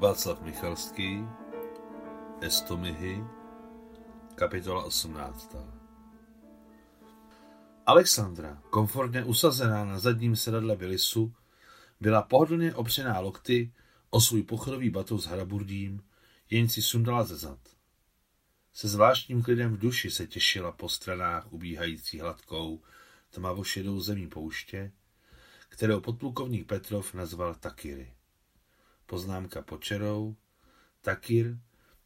Václav Michalský, Estomihy, kapitola 18. Alexandra, komfortně usazená na zadním sedadle Vilisu, byla pohodlně opřená lokty o svůj pochodový batou s haraburdím, jen si sundala ze zad. Se zvláštním klidem v duši se těšila po stranách ubíhající hladkou, tmavošedou zemí pouště, kterou podplukovník Petrov nazval Takiry. Poznámka počerou. Takir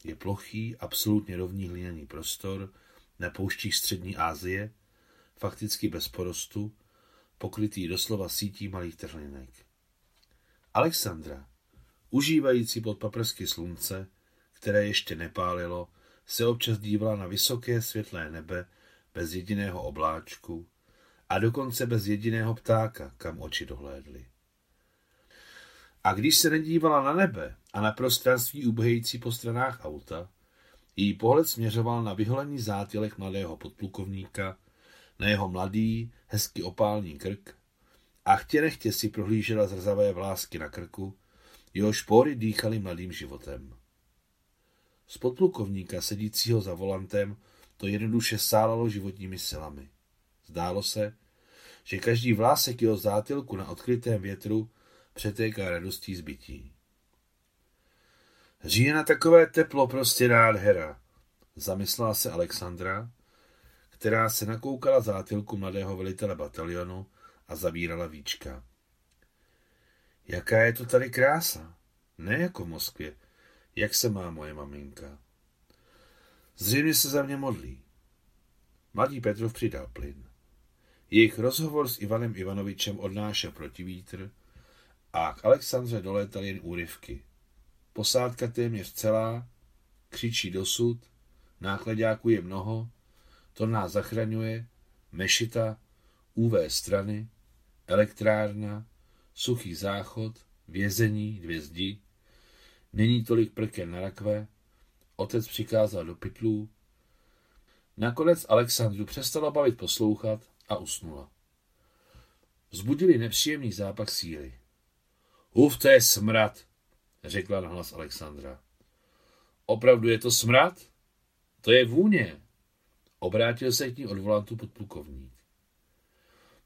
je plochý, absolutně rovný hliněný prostor na pouštích střední Asie, fakticky bez porostu, pokrytý doslova sítí malých trhlinek. Alexandra, užívající pod paprsky slunce, které ještě nepálilo, se občas dívala na vysoké světlé nebe bez jediného obláčku a dokonce bez jediného ptáka, kam oči dohlédly. A když se nedívala na nebe a na prostranství ubějící po stranách auta, její pohled směřoval na vyholený zátělek mladého podplukovníka, na jeho mladý, hezky opálný krk a chtě nechtě si prohlížela zrzavé vlásky na krku, jeho špory dýchaly mladým životem. Z podplukovníka sedícího za volantem to jednoduše sálalo životními silami. Zdálo se, že každý vlásek jeho zátilku na odkrytém větru přetéká radostí zbytí. Říje na takové teplo prostě nádhera, zamyslela se Alexandra, která se nakoukala zátilku mladého velitele batalionu a zavírala víčka. Jaká je to tady krása, ne jako v Moskvě, jak se má moje maminka. Zřejmě se za mě modlí. Mladý Petrov přidal plyn. Jejich rozhovor s Ivanem Ivanovičem odnášel protivítr a k Alexandře dolétaly jen úryvky. Posádka téměř celá, křičí dosud, nákladáků je mnoho, to nás zachraňuje, mešita, UV strany, elektrárna, suchý záchod, vězení, dvě zdi, není tolik prken na rakve, otec přikázal do pytlů. Nakonec Alexandru přestala bavit poslouchat a usnula. Zbudili nepříjemný zápach síry. To je smrad, řekla na hlas Alexandra. Opravdu je to smrad? To je vůně. Obrátil se k ní od volantu podplukovník.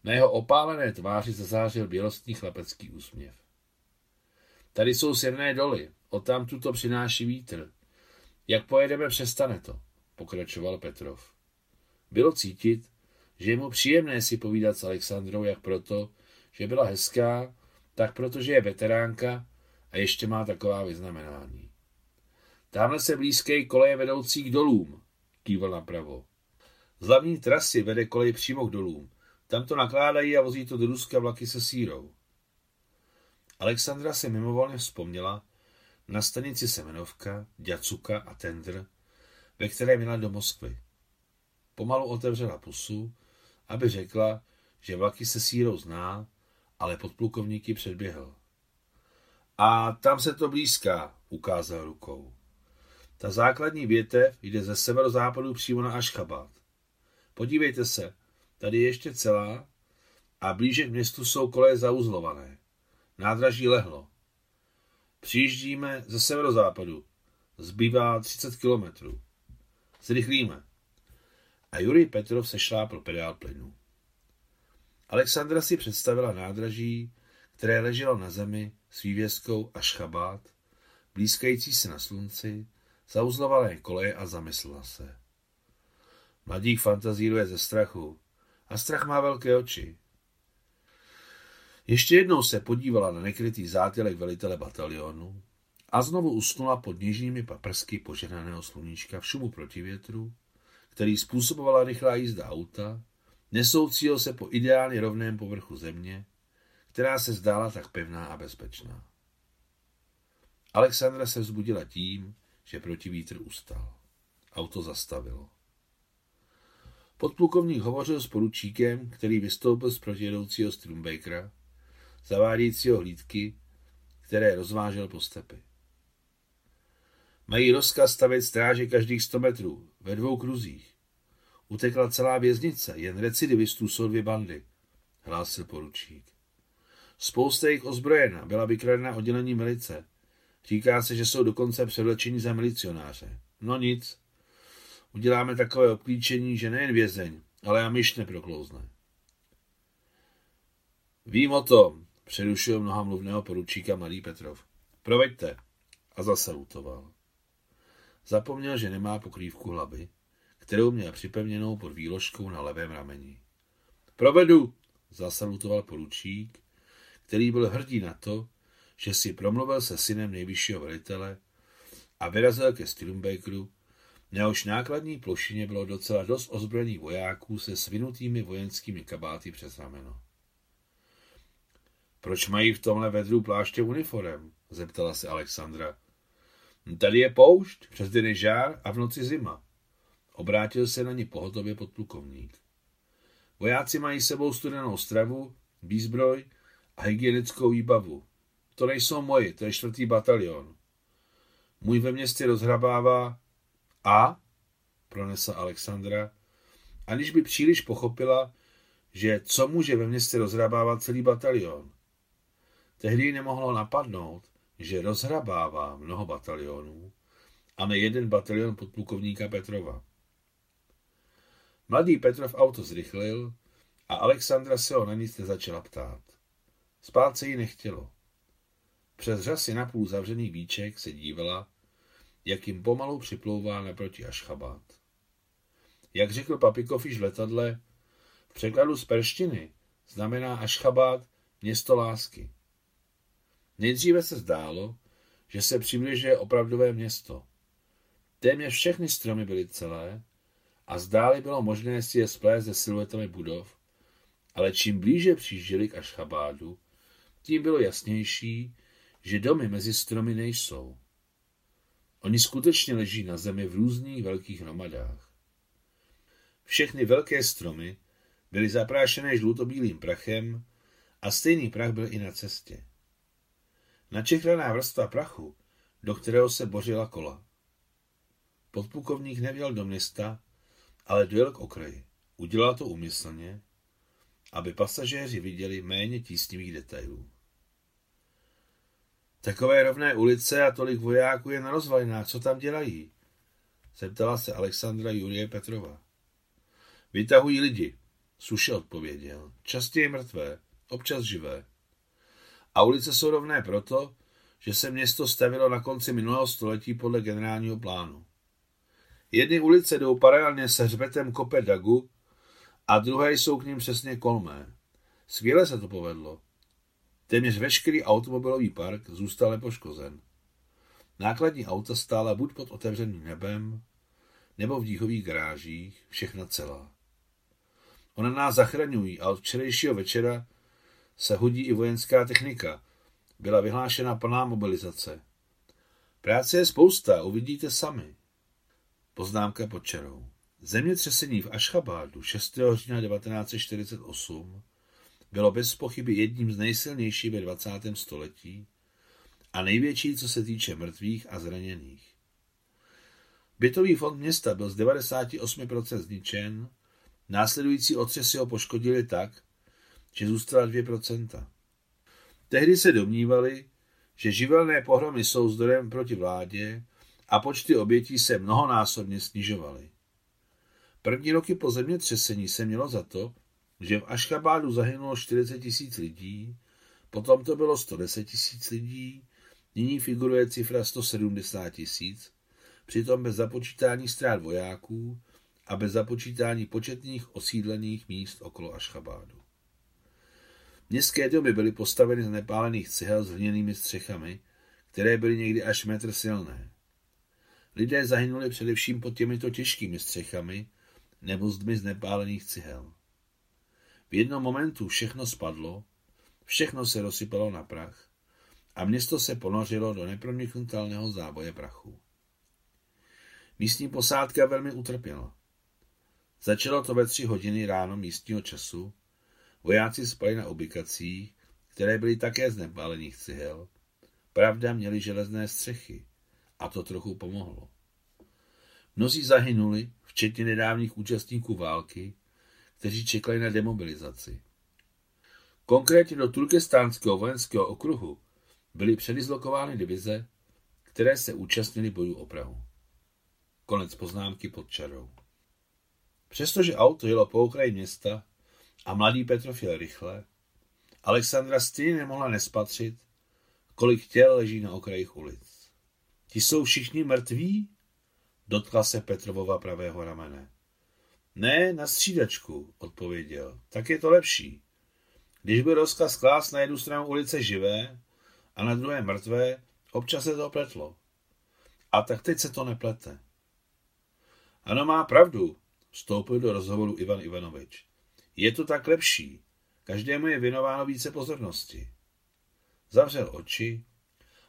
Na jeho opálené tváři zazářil bělostný chlapecký úsměv. Tady jsou sirné doly, tam to přináší vítr. Jak pojedeme, přestane to, pokračoval Petrov. Bylo cítit, že je mu příjemné si povídat s Alexandrou jak proto, že byla hezká, tak protože je veteránka a ještě má taková vyznamenání. Tamhle se blízké koleje vedoucí k dolům, kýval napravo. Z hlavní trasy vede kolej přímo k dolům. Tam to nakládají a vozí to do Ruska vlaky se sírou. Alexandra se mimovolně vzpomněla na stanici Semenovka, Děcuka a Tendr, ve které měla do Moskvy. Pomalu otevřela pusu, aby řekla, že vlaky se sírou zná ale podplukovníky předběhl. A tam se to blízká, ukázal rukou. Ta základní větev jde ze severozápadu přímo na Ašchabad. Podívejte se, tady je ještě celá a blíže k městu jsou koleje zauzlované. Nádraží lehlo. Přijíždíme ze severozápadu. Zbývá 30 kilometrů. Zrychlíme. A Jurij Petrov se šlápl pedál plynu. Alexandra si představila nádraží, které leželo na zemi s vývězkou a šchabát, blízkající se na slunci, zauzlované koleje a zamyslela se. Mladík fantazíruje ze strachu a strach má velké oči. Ještě jednou se podívala na nekrytý zátělek velitele batalionu a znovu usnula pod nižními paprsky požehnaného sluníčka v šumu protivětru, který způsobovala rychlá jízda auta nesoucího se po ideálně rovném povrchu země, která se zdála tak pevná a bezpečná. Alexandra se vzbudila tím, že protivítr ustal. Auto zastavilo. Podplukovník hovořil s poručíkem, který vystoupil z protijedoucího Strumbakera, zavádějícího hlídky, které rozvážel po stepy. Mají rozkaz stavět stráže každých 100 metrů, ve dvou kruzích. Utekla celá věznice, jen recidivistů jsou dvě bandy, hlásil poručík. Spousta jich ozbrojena, byla vykradena oddělení milice. Říká se, že jsou dokonce převlečení za milicionáře. No nic. Uděláme takové obklíčení, že nejen vězeň, ale a myš neproklouzne. Vím o tom, přerušil mnoha mluvného poručíka Malý Petrov. Proveďte. A zasalutoval. Zapomněl, že nemá pokrývku hlavy, kterou měl připevněnou pod výložkou na levém rameni. Provedu, zasalutoval poručík, který byl hrdý na to, že si promluvil se synem nejvyššího velitele a vyrazil ke Stilumbakeru, nehož nákladní plošině bylo docela dost ozbrojených vojáků se svinutými vojenskými kabáty přes rameno. Proč mají v tomhle vedru pláště uniform? zeptala se Alexandra. Tady je poušť, přes den je žár a v noci zima. Obrátil se na ně pohotově podplukovník. Vojáci mají sebou studenou stravu, výzbroj a hygienickou výbavu. To nejsou moji, to je čtvrtý batalion. Můj ve městě rozhrabává a, pronesla Alexandra, aniž by příliš pochopila, že co může ve městě rozhrabávat celý batalion. Tehdy ji nemohlo napadnout, že rozhrabává mnoho batalionů a ne jeden batalion podplukovníka Petrova. Mladý Petrov auto zrychlil a Alexandra se ho na nic nezačala ptát. Spát se jí nechtělo. Přes řasy napůl zavřený víček se dívala, jak jim pomalu připlouvá naproti Ašchabát. Jak řekl Papikov již v letadle, v překladu z perštiny znamená Ašchabát město lásky. Nejdříve se zdálo, že se přibližuje opravdové město. Téměř všechny stromy byly celé a zdáli bylo možné si je splést se siluetami budov, ale čím blíže přijížděli k Ašchabádu, tím bylo jasnější, že domy mezi stromy nejsou. Oni skutečně leží na zemi v různých velkých hromadách. Všechny velké stromy byly zaprášené žlutobílým prachem a stejný prach byl i na cestě. Načechlaná vrstva prachu, do kterého se bořila kola. Podplukovník nevěl do města, ale dojel k okraji. Udělal to umyslně, aby pasažéři viděli méně tísnivých detailů. Takové rovné ulice a tolik vojáků je na rozvalinách. Co tam dělají? Zeptala se Alexandra Julie Petrova. Vytahují lidi, Suše odpověděl. Častěji mrtvé, občas živé. A ulice jsou rovné proto, že se město stavilo na konci minulého století podle generálního plánu. Jedny ulice jdou paralelně se hřbetem kope Dagu a druhé jsou k ním přesně kolmé. Skvěle se to povedlo. Téměř veškerý automobilový park zůstal nepoškozen. Nákladní auta stála buď pod otevřeným nebem, nebo v díhových garážích, všechna celá. Ona nás zachraňují a od včerejšího večera se hodí i vojenská technika. Byla vyhlášena plná mobilizace. Práce je spousta, uvidíte sami. Poznámka pod čarou. Zemětřesení v Ašchabádu 6. října 1948 bylo bez pochyby jedním z nejsilnějších ve 20. století a největší, co se týče mrtvých a zraněných. Bytový fond města byl z 98% zničen, následující otřesy ho poškodili tak, že zůstala 2%. Tehdy se domnívali, že živelné pohromy jsou zdrojem proti vládě a počty obětí se mnohonásobně snižovaly. První roky po zemětřesení se mělo za to, že v Aškabádu zahynulo 40 tisíc lidí, potom to bylo 110 tisíc lidí, nyní figuruje cifra 170 tisíc, přitom bez započítání ztrát vojáků a bez započítání početných osídlených míst okolo Ašchabádu. Městské domy byly postaveny z nepálených cihel s hliněnými střechami, které byly někdy až metr silné. Lidé zahynuli především pod těmito těžkými střechami nebo zdmi z nepálených cihel. V jednom momentu všechno spadlo, všechno se rozsypalo na prach a město se ponořilo do neproniknutelného záboje prachu. Místní posádka velmi utrpěla. Začalo to ve tři hodiny ráno místního času, vojáci spali na ubikacích, které byly také z nepálených cihel. Pravda měli železné střechy a to trochu pomohlo. Mnozí zahynuli, včetně nedávných účastníků války, kteří čekali na demobilizaci. Konkrétně do Turkestánského vojenského okruhu byly předizlokovány divize, které se účastnili bojů o Prahu. Konec poznámky pod čarou. Přestože auto jelo po okraji města a mladý Petrov jel rychle, Alexandra stejně nemohla nespatřit, kolik těl leží na okrajích ulic. Ti jsou všichni mrtví? Dotkla se Petrovova pravého ramene. Ne, na střídačku, odpověděl. Tak je to lepší. Když byl rozkaz klást na jednu stranu ulice živé a na druhé mrtvé, občas se to pletlo. A tak teď se to neplete. Ano, má pravdu, vstoupil do rozhovoru Ivan Ivanovič. Je to tak lepší. Každému je věnováno více pozornosti. Zavřel oči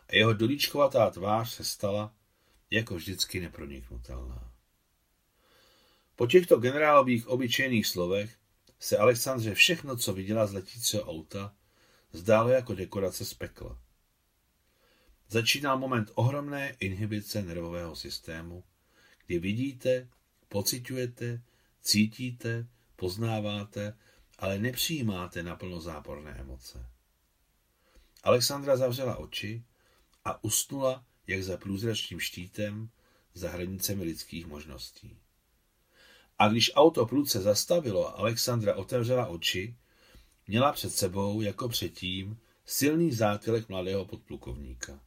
a jeho dolíčkovatá tvář se stala jako vždycky neproniknutelná. Po těchto generálových obyčejných slovech se Alexandře všechno, co viděla z letícího auta, zdálo jako dekorace z pekla. Začínal moment ohromné inhibice nervového systému, kdy vidíte, pocitujete, cítíte, poznáváte, ale nepřijímáte naplno záporné emoce. Alexandra zavřela oči a usnula, jak za průzračním štítem, za hranicemi lidských možností. A když auto prudce zastavilo a Alexandra otevřela oči, měla před sebou, jako předtím, silný zátilek mladého podplukovníka.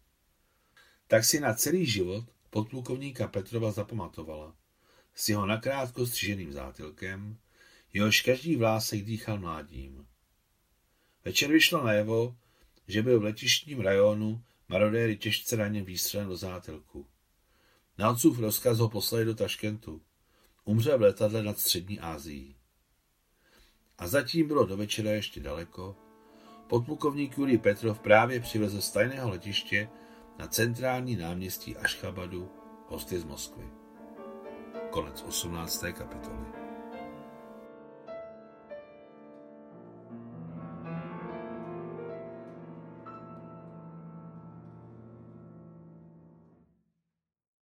Tak si na celý život podplukovníka Petrova zapamatovala. S jeho nakrátko stříženým zátilkem, jehož každý vlásek dýchal mládím. Večer vyšlo najevo, že byl v letištním rajonu marodéry těžce raněn výstřelem do zátilku. Na otcův rozkaz ho poslali do Taškentu. Umřel v letadle nad střední Ázií. A zatím bylo do večera ještě daleko. Podplukovník Jurij Petrov právě přivezl z tajného letiště na centrální náměstí Ašchabadu hosty z Moskvy. Konec 18. kapitoly.